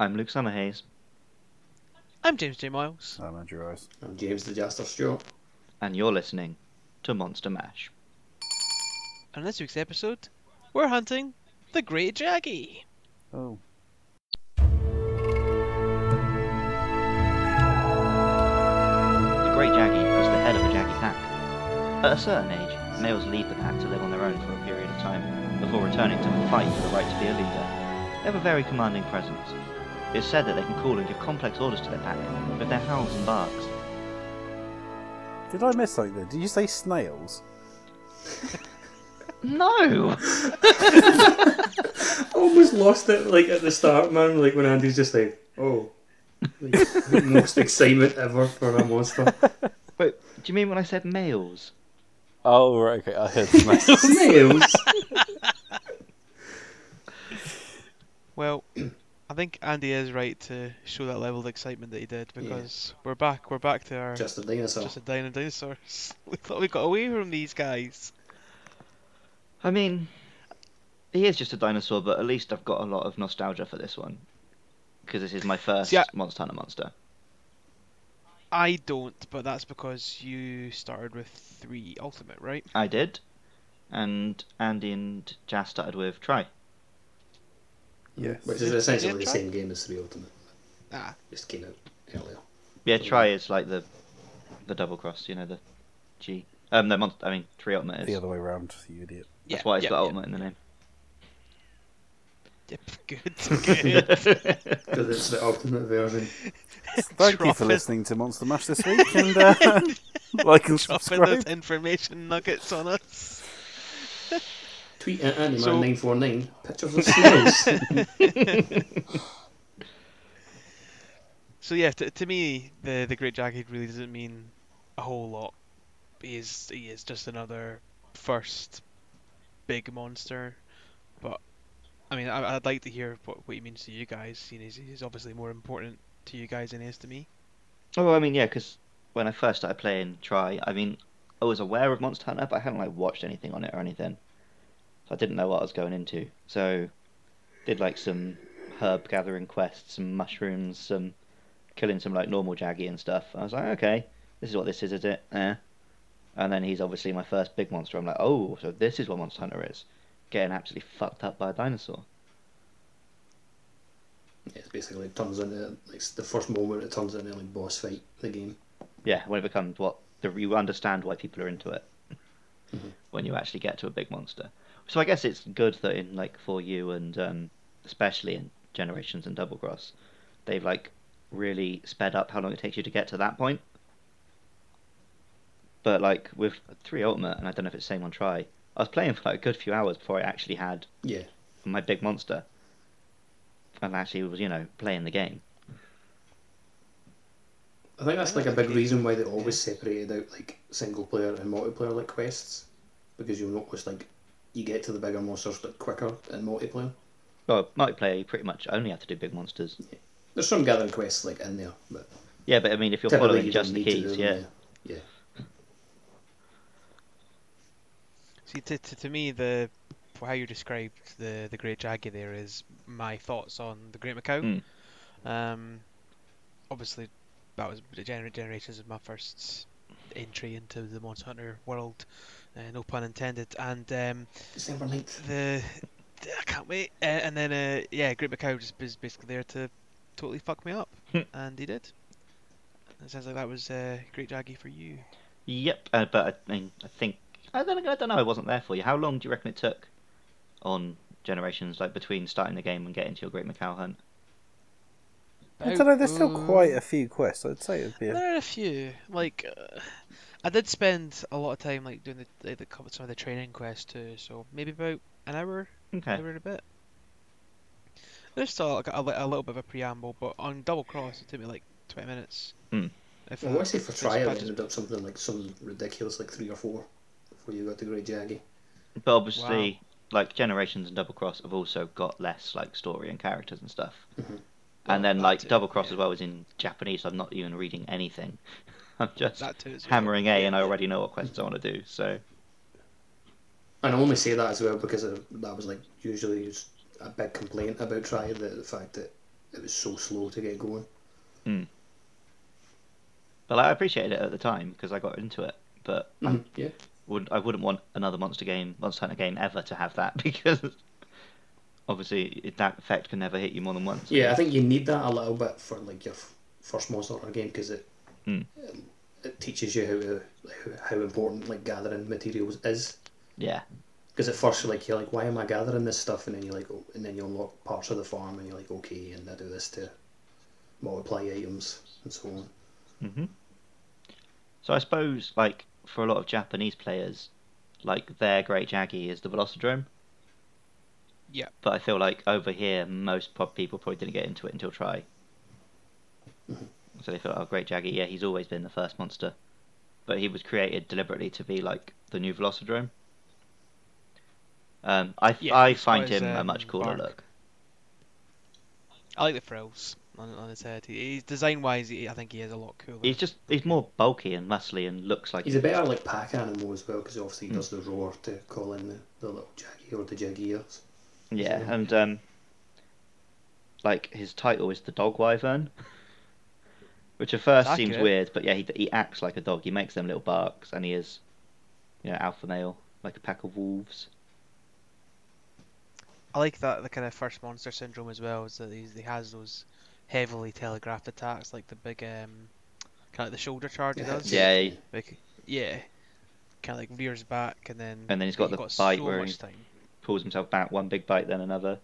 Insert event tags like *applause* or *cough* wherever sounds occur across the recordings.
I'm Luke Summerhays, I'm James J. Miles. I'm Andrew Rice. I'm James the Jester Stewart. and you're listening to Monster Mash. On this week's episode, we're hunting the Great Jaggi. Oh, The Great Jaggi was the head of a Jaggi pack. At a certain age, males leave the pack to live on their own for a period of time before returning to fight for the right to be a leader. They have a very commanding presence. It is said that they can call and give complex orders to their pack with their howls and barks. did I miss something there? Did you say snails? *laughs* No! *laughs* I almost lost it like at the start, man. Like when Andy's just like, "Oh, like, most excitement ever for a monster." *laughs* Wait, do you mean when I said males? Oh, right, okay. I heard snails. Snails. Well, I think Andy is right to show that level of excitement that he did because we're back. We're back to our Just a dinosaur. just a dino dinosaurs. *laughs* We thought we got away from these guys. I mean, he is just a dinosaur, but at least I've got a lot of nostalgia for this one. Because this is my first See, I- Monster Hunter monster. I don't, but that's because you started with three ultimate, right? I did. And Andy and Jazz started with Tri. Yes. Which is essentially the same game as Three Ultimate. Ah, Just came out earlier. Yeah, Tri is like the the double cross, you know, the G. Um, no, monster, I mean, Three Ultimate is. the other way around, you idiot. That's yeah, why it's yeah, got yeah. Ultimate in the name. Yep, good, *laughs* good. Because it's the ultimate version. Thank you for Dropping- listening to Monster Mash this week, and uh, *laughs* *laughs* like and Dropping subscribe. those information nuggets on us. Tweet at So- Andyman949 pictures of snails. *laughs* So yeah, to, to me, the the Great Jaggi really doesn't mean a whole lot. He is he is just another first big monster, but I mean, I, I'd like to hear what, what he means to you guys. Seeing he's, he's obviously more important to you guys than he is to me. oh, I mean, yeah, because when I first started playing Tri, I mean, I was aware of Monster Hunter, but I hadn't like watched anything on it or anything. So I didn't know what I was going into. So did like some herb gathering quests, some mushrooms, some killing some like normal Jaggi and stuff. I was like, okay, this is what this is, is it? Eh. And then he's obviously my first big monster. I'm like, oh, so this is what Monster Hunter is. Getting absolutely fucked up by a dinosaur. Yeah, it's basically it turns into like the first moment it turns into like boss fight the game. Yeah, when it becomes what the you understand why people are into it Mhm. when you actually get to a big monster. So I guess it's good that in like for you and um, especially in Generations and Double Cross, they've like really sped up how long it takes you to get to that point. But like with three Ultimate, and I don't know if it's the same on Tri, I was playing for like a good few hours before I actually had Yeah. my big monster, and actually was you know playing the game. I think that's like a big reason why they always separated out like single player and multiplayer like quests. Because you'll notice like you get to the bigger monsters like quicker in multiplayer. Well, multiplayer you pretty much only have to do big monsters. There's some gathering quests like in there, but Yeah, but I mean if you're following you just the keys, do yeah. them, yeah. See, to, to, to me, the how you described the the Great Jaggi there is my thoughts on the Great Maccao. Mm. Um, obviously, that was the gener- generations of my first entry into the Monster Hunter world, uh, no pun intended. And um, December 9th. the I can't wait. Uh, and then uh, yeah, Great Maccao just was basically there to totally fuck me up, Hmm. and he did. It sounds like that was uh, Great Jaggi for you. Yep, uh, but I mean, I think I don't, I don't know. I wasn't there for you. How long do you reckon it took on Generations, like between starting the game and getting to your Great Maccao hunt? I don't know. There's still quite a few quests. I'd say it'd be. A... There are a few. Like, uh, I did spend a lot of time like doing the like, the some of the training quests too. So maybe about an hour, Okay. hour and a bit. There's still like, a, a little bit of a preamble, but on double cross it took me like 20 minutes. Hmm. If Well, that. I say for trial, that it just- ended up something like some ridiculous like three or four before you got to Great Jaggi. But obviously, like Generations and Double Cross have also got less like story and characters and stuff. Mhm. And then like too, Double Cross yeah. as well is in Japanese. I'm not even reading anything. I'm just That too as well. hammering A, and I already know what quests I want to do. So And I only say that as well because of, that was like usually just a big complaint about trying the, the fact that it was so slow to get going. But like, I appreciated it at the time because I got into it. But I Mhm, Yeah, would I wouldn't want another monster game, Monster Hunter game ever to have that *laughs* because obviously that effect can never hit you more than once. yeah. I think you need that a little bit for like your f- first Monster Hunter game because it Mm. um, it teaches you how how, how important like gathering materials is. Yeah. Because at first you're like you're like why am I gathering this stuff and then you're like oh, and then you unlock parts of the farm and you're like okay and I do this to multiply items and so on. hmm So I suppose, like, for a lot of Japanese players, like, their Great Jaggi is the Velocidrome. Yeah. But I feel like over here, most prob- people probably didn't get into it until Tri. Mhm. So they thought, oh, Great Jaggi, yeah, he's always been the first monster. But he was created deliberately to be, like, the new Velocidrome. Um, I, Yeah, I find his, him a um, much cooler bark. look. I like the frills on, on his head. He's design wise, he, I think he is a lot cooler. He's just, he's more bulky and muscly and looks like He's a better like pack animal as well because obviously he Mm. does the roar to call in the, the little jaggi or the jaggias. Yeah, So- and um, like his title is the Dog Wyvern, *laughs* which at first It's seems accurate. weird, but yeah, he he acts like a dog. He makes them little barks, and he is, you know, alpha male, like a pack of wolves. I like that the kind of first monster syndrome as well. Is that he's, he has those heavily telegraphed attacks, like the big um, kind of the shoulder charge he does. Yeah, he- Like, yeah. Kind of like rears back and then. And then he's got you've the so bite where he- time. Pulls himself back one big bite, then another.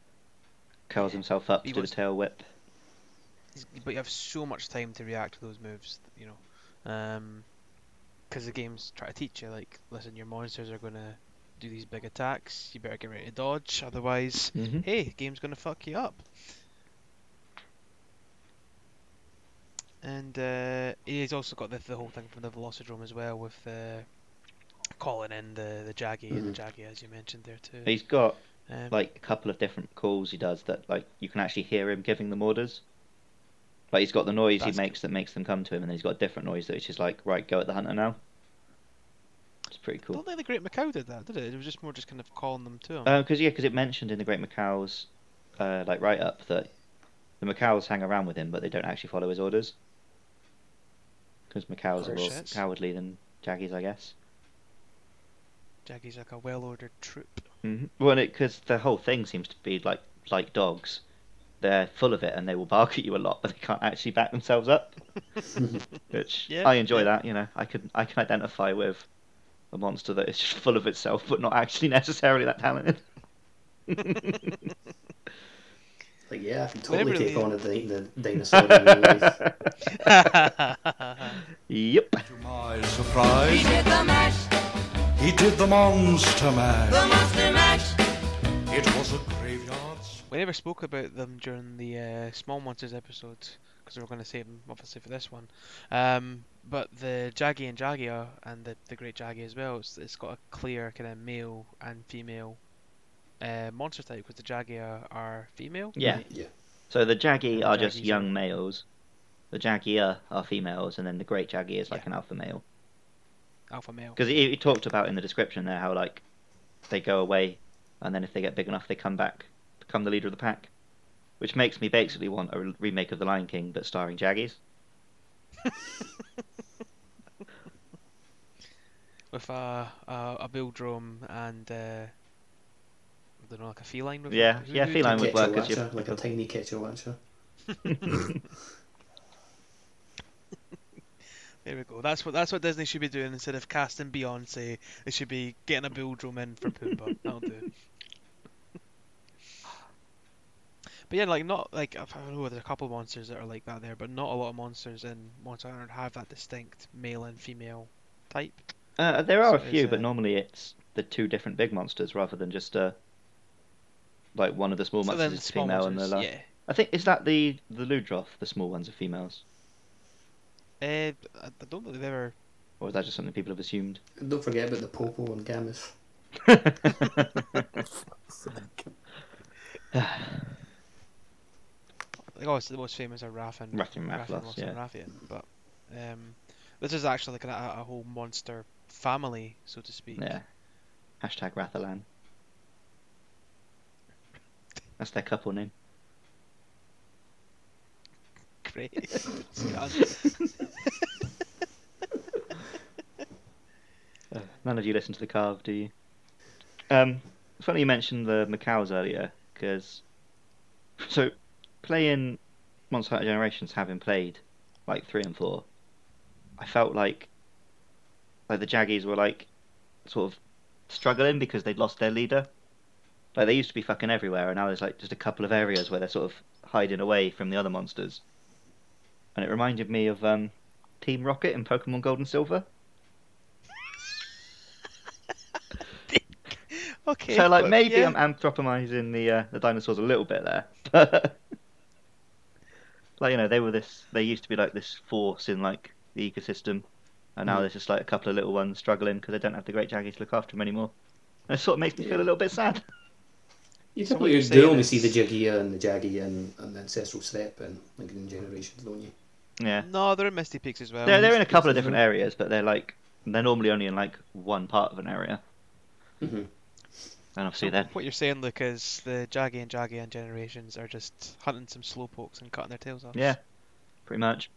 Curls Yeah. himself up He to do the tail whip. But you have so much time to react to those moves, you know. Um, because the games try to teach you, like, listen, your monsters are gonna do these big attacks. You better get ready to dodge, otherwise, Mm-hmm. hey, the game's gonna fuck you up. And uh, he's also got the, the whole thing from the Velocidrome as well, with uh, calling in the the Jaggi and the Jaggi, as you mentioned there too. He's got Um, like a couple of different calls he does that like you can actually hear him giving them orders. Like he's got the noise That's he makes that makes them come to him, and then he's got a different noise that is just like, right, go at the hunter now. It's pretty I cool. don't think the Great Maccao did that, did it? It was just more just kind of calling them to him. Because yeah, because it mentioned in the Great Maccao's uh, like write up that the Maccaos hang around with him, but they don't actually follow his orders. Because Maccaos are more shits. cowardly than Jaggis, I guess. Jaggi's like a well-ordered troop. Mm-hmm. Well, because the whole thing seems to be like like dogs. They're full of it and they will bark at you a lot, but they can't actually back themselves up. *laughs* Which Yeah, I enjoy yeah. that. You know, I can I can identify with a monster that is just full of itself, but not actually *laughs* necessarily that talented. *laughs* Like yeah, I can totally Whenever take on a di- the dinosaur in yep. To my surprise, He did the mash, he did the monster mash. the monster we never spoke about them during the uh, Small Monsters episode because we were going to save them obviously for this one. Um, but the Jaggi and Jaggia and the, the Great Jaggi as well, it's, it's got a clear kind of male and female uh, monster type because the Jaggia are female. Yeah. right? Yeah. So the Jaggi The are just young are- males. The Jaggia are females, and then the Great Jaggi is like Yeah. an alpha male. Alpha male. Because he, he talked about in the description there how like they go away, and then if they get big enough, they come back, become the leader of the pack, which makes me basically want a remake of The Lion King but starring Jaggis. *laughs* With a, a, a Bulldrome and uh, I don't know, like a feline with Yeah, who- yeah, feline did- would work as your- like a tiny Quetzalwatcher. *laughs* *laughs* There we go. That's what that's what Disney should be doing instead of casting Beyonce. They should be getting a Bulldrome in for Pumbaa. That'll do. But yeah, like not like I don't know. There's a couple of monsters that are like that there, but not a lot of monsters in Monster Hunter have that distinct male and female type. Uh, there are So a few, but uh, normally it's the two different big monsters rather than just uh, like one of the small so monsters then is small female and the monsters, last. yeah. I think is that the the Ludroth, the small ones are females, Uh, I I don't think they've ever. or is that just something people have assumed? And don't forget about the Popo and Gammoth. *laughs* *laughs* *laughs* *sighs* Like, obviously, the most famous are Raph and Rathian Rathian, Rathalos, yeah. and but um, this is actually like a, a whole monster family, so to speak. yeah. Hashtag Rathalan. That's their couple name. great. Uh, *laughs* *laughs* none of you listen to the carve, do you? Um, it's funny you mentioned the Maccaos earlier, because so playing Monster Hunter Generations, having played like three and four, I felt like like the Jaggis were like sort of struggling because they'd lost their leader. Like they used to be fucking everywhere, and now there's like just a couple of areas where they're sort of hiding away from the other monsters. And it reminded me of um, Team Rocket in Pokemon Gold and Silver. *laughs* okay. so like maybe yeah. I'm anthropomizing the uh, the dinosaurs a little bit there. *laughs* but like you know, they were this. They used to be like this force in like the ecosystem, and now Mm. there's just like a couple of little ones struggling because they don't have the great jaggis to look after them anymore. And it sort of makes me feel a little bit sad. You So what typically you're do saying only see the Jaggia and the Jaggi and, and the Ancestral Steppe in like Generations, don't you? Yeah, No, they're in Misty Peaks as well. they're they're in a couple of different areas, but they're like they're normally only in like one part of an area, hmm and obviously So then what you're saying, Luke, is the Jaggi and Jaggi and Generations are just hunting some slowpokes and cutting their tails off. yeah, pretty much.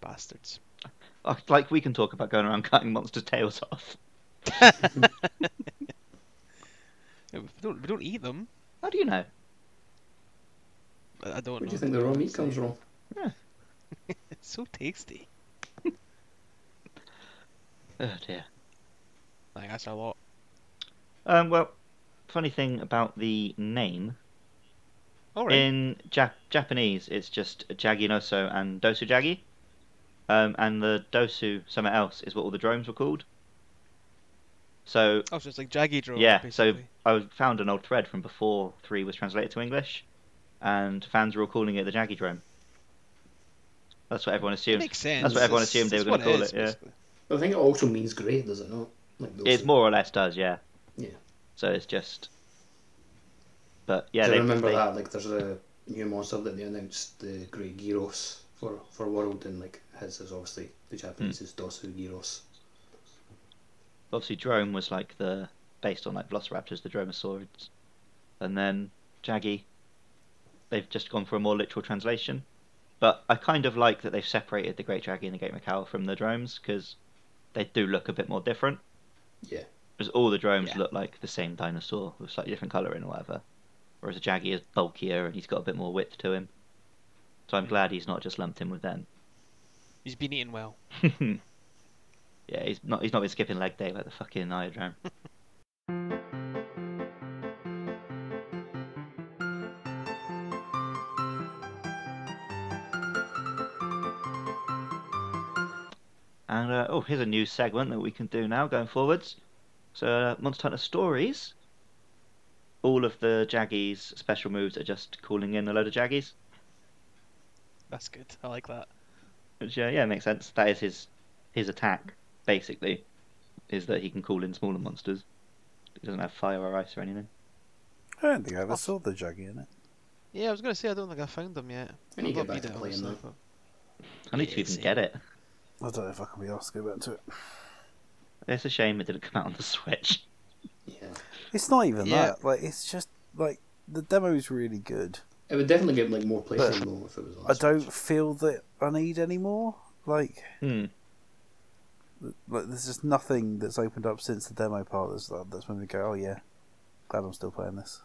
Bastards. Oh, Like we can talk about going around *laughs* cutting monsters' tails off. *laughs* Yeah, We don't, we don't eat them. How do you know? I I don't Where know. do you think the raw meat comes from? *laughs* It's so tasty. Oh dear. I think that's a lot. Um, well, funny thing about the name Alright. in ja- Japanese, it's just Jaginoso and Dosu Jagi, um, and the Dosu somewhere else is what all the dromes were called. So Oh, so it's like Jaggi Drome, yeah, so basically. I found an old thread from before three was translated to English, and fans were all calling it the Jaggi drome. That's what everyone It assumed. makes sense. That's what everyone It's- assumed they were gonna call is, it, yeah. I think it also means great, does it not? Like those It more or less does, yeah. Yeah. So it's just. But yeah, I they remember they- that. Like, there's a new monster that they announced, the Great Girros for for World, and like his is obviously the Japanese hmm. is Dosu Girros. obviously Drome was like the based on like velociraptors the dromaeosaurids and then jaggi they've just gone for a more literal translation but i kind of like that they've separated the great jaggi and the great maccao from the Dromes because they do look a bit more different Yeah. Because all the dromes Yeah. look like the same dinosaur with slightly different colouring or whatever whereas the jaggi is bulkier and he's got a bit more width to him so i'm glad he's not just lumped in with them He's been eating well. *laughs* yeah he's not he's not been skipping leg day like the fucking iodrome *laughs* And uh, oh, here's a new segment that we can do now going forwards. So, uh, Monster Hunter Stories. All of the Jaggis' special moves are just calling in a load of Jaggis. That's good. I like that. Which, uh, yeah, makes sense. That is his his attack, basically, is that he can call in smaller monsters. He doesn't have fire or ice or anything. I don't think I ever saw the Jaggi in it. Yeah, I was gonna say I don't think I found them yet. I need to I've get back to playing obviously, I need to even get it. I don't know if I can be asked to go back to it. It's a shame it didn't come out on the Switch. Yeah. It's not even Yeah. that. Like, it's just like the demo is really good. It would definitely get like more playtime though if it was on I Switch. don't feel that I need any more. Like, Hmm. like there's just nothing that's opened up since the demo part that's that's made me go, oh yeah, glad I'm still playing this.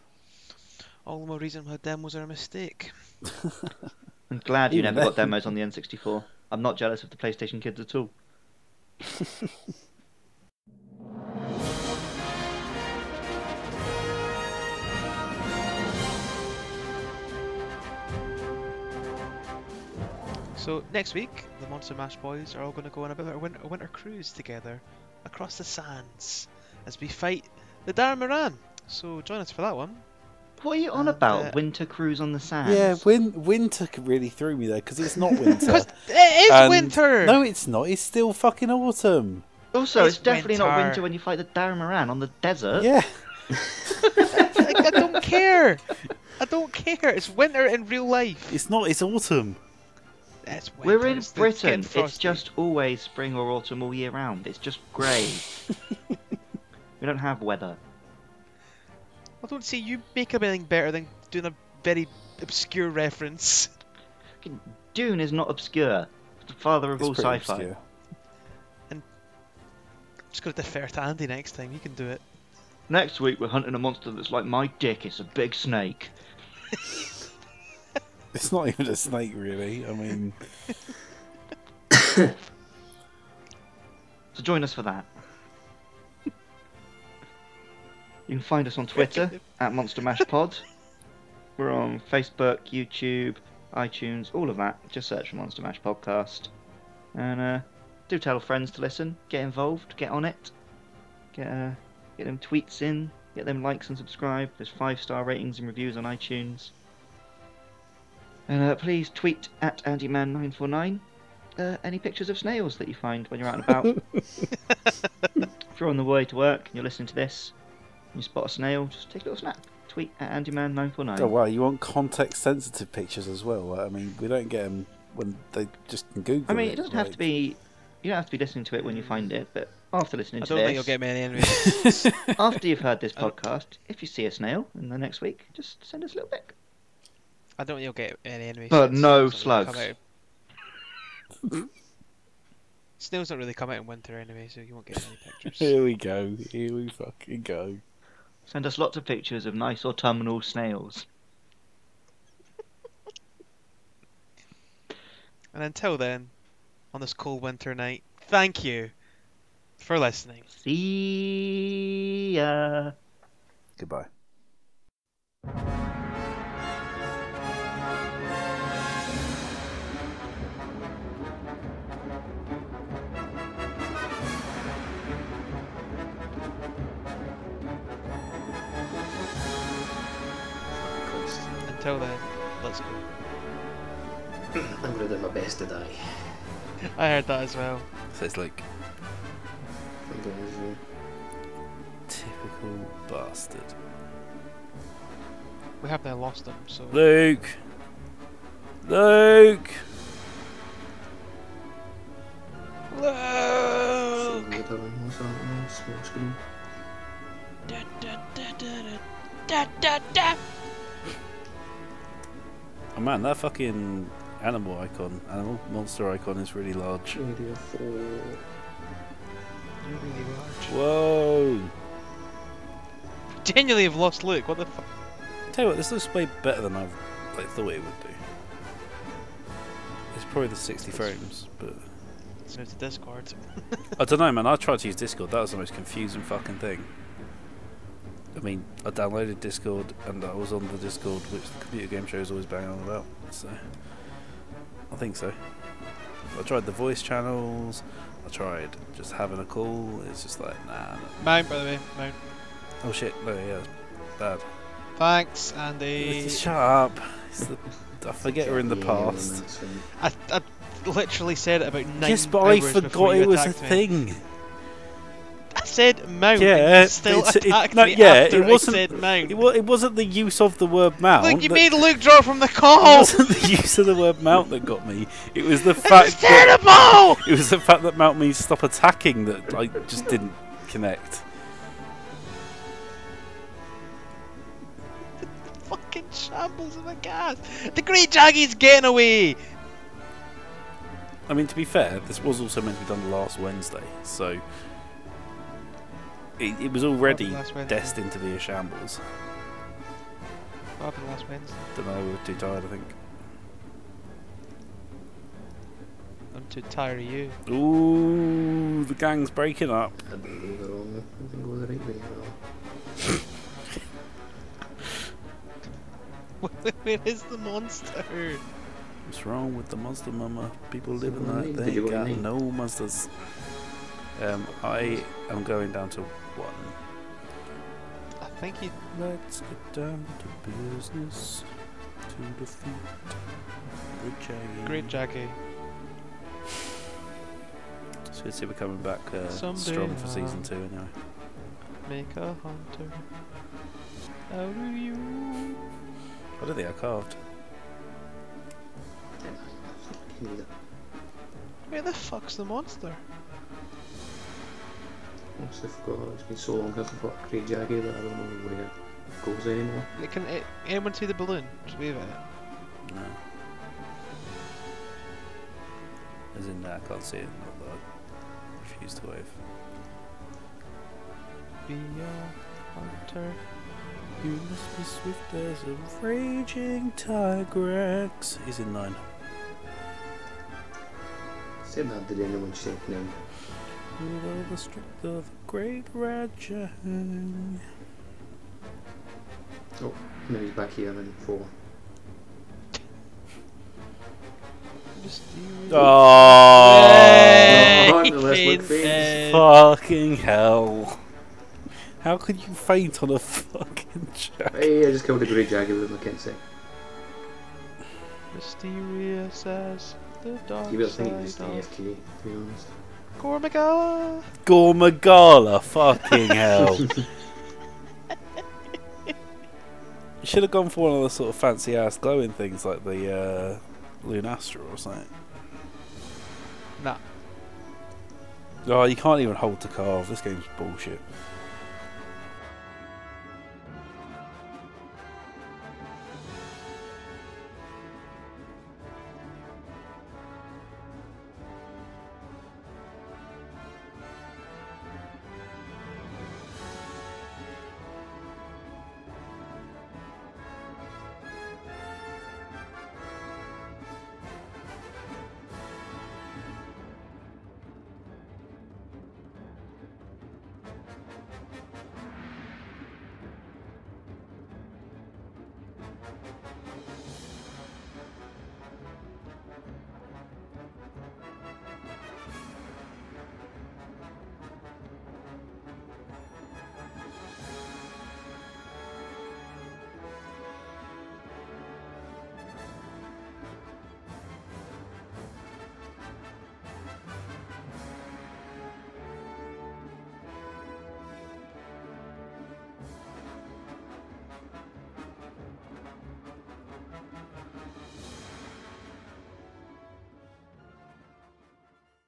All the more reason why demos are a mistake. *laughs* I'm glad you Even never got demos on the N64. I'm not jealous of the PlayStation kids at all. *laughs* So next week, the Monster Mash boys are all going to go on a bit of a winter, a winter cruise together across the sands as we fight the Dah'ren Mohran. So join us for that one. What are you on And, about? uh, Winter cruise on the sands? Yeah, win- winter really threw me there because it's not winter. *laughs* Because it is And- winter. No, it's not. It's still fucking autumn. Also, it's, It's definitely not winter. winter when you fight the Dah'ren Mohran on the desert. Yeah, *laughs* I, I don't care. I don't care. It's winter in real life. it's not. It's autumn. It's winter. We're in It's- it's Britain. It's frosty. just always spring or autumn all year round. It's just grey. *laughs* we don't have weather. I don't see you make up anything better than doing a very obscure reference. Dune is not obscure. It's the father of It's all sci-fi. obscure. Just gotta defer to Andy next time. You can do it. Next week we're hunting a monster that's like my dick. It's a big snake. *laughs* It's not even a snake, really. I mean, So join us for that. you can find us on Twitter at Monster Mash Pod. We're on Facebook, YouTube, iTunes, all of that. Just search for Monster Mash Podcast. And uh, do tell friends to listen. Get involved. Get on it. Get uh, get them tweets in. Get them likes and subscribe. There's five star ratings and reviews on iTunes. And uh, please tweet at AndyMan949 uh, any pictures of snails that you find when you're out and about. *laughs* if you're on the way to work and you're listening to this, and you spot a snail, just take a little snap. Tweet at AndyMan949. oh wow, you want context-sensitive pictures as well? I mean, we don't get them when they just Google. I mean, it doesn't have to be. You don't have to be listening to it when you find it, but after listening I to don't this, think you'll get many enemies. *laughs* after you've heard this *laughs* podcast, if you see a snail in the next week, just send us a little pic. I don't think you'll get any enemies. But since no snails don't really slugs. Snails don't really come out in winter anyway, so you won't get any pictures. *laughs* Here we go. Here we fucking go. Send us lots of pictures of nice autumnal snails. And until then, on this cold winter night, thank you for listening. See ya. Goodbye. Until then, let's go. I'm gonna do my best to die. I heard that as well. So it's like I'm going to typical bastard. We have now lost them, so Luke. Luke. Luke! Later on, what's Oh man, that fucking animal icon, animal monster icon is really large. Area 4. You're really large. Whoa. Genuinely have lost Luke. What the fuck? Tell you what, this looks way better than I like, thought it would do. It's probably the 60 frames, but Let's move to Discord. I don't know, man. I tried to use *laughs* Discord. That was the most confusing fucking thing. I mean, I downloaded Discord and I was on the Discord, which the computer game show is always banging on about. So, I think so. I tried the voice channels. I tried just having a call. It's just like, nah. no. Mount, by the way. Mount. Oh shit! No, yeah, it's bad. Thanks, Andy. Shut up. It's the, I forget we're in the past. I, I literally said it about nine Yes, but I forgot it was a thing. me. Said mount. Yeah, still it- attacked no, me yeah, after it wasn't- I said mount. It, wa- it wasn't the use of the word mount. Look, you that- made Luke draw from the call. *laughs* It wasn't the use of the word mount that got me. It was the It was fact that terrible. *laughs* it was the fact that mount means stop attacking that I just didn't connect. *laughs* Fucking shambles of a gas. The Great Jaggi's getting away. I mean, to be fair, this was also meant to be done last Wednesday, so it, it was already destined to be a shambles. What happened last Wednesday? Don't know, we were too tired, I think. I'm too tired of you. Ooh, the gang's breaking up. I didn't go the wrong. I didn't go the right way. Where is the monster? What's wrong with the monster mama? People living Someone like named- they ain't got no monsters. Um, I am going down to one. I think he. Let's get down to business to defeat the Jaggi. Great Jaggi. So let's see we're coming back uh, strong for season two anyway. Make a hunter out of you. I don't think I carved. You need it. Where the fuck's the monster? Honestly, forgot. It's been so long since I fought Great Jaggi that I don't know where it goes anymore. Can a- anyone see the balloon? Just wave at it. No. As in, uh, I can't see it. Not that I refuse to wave. Be a hunter. You must be swift as a raging tigrex. He's in nine. Said that, did anyone say nine? With all the strength of a great red giant. Now he's back here in four. Oh, Oh, let's look Faint faint. head. fucking hell! How could you faint on a fucking joke? Hey, I just killed a great jaguar with my Kensei. Mysterious as the dark You better think it was side the of AFK, to be honest. Gore Magala. Gormagala, fucking hell! You should have gone for one of the sort of fancy ass glowing things like the uh, Lunastra or something. Nah. Oh, you can't even hold to carve. This game's bullshit.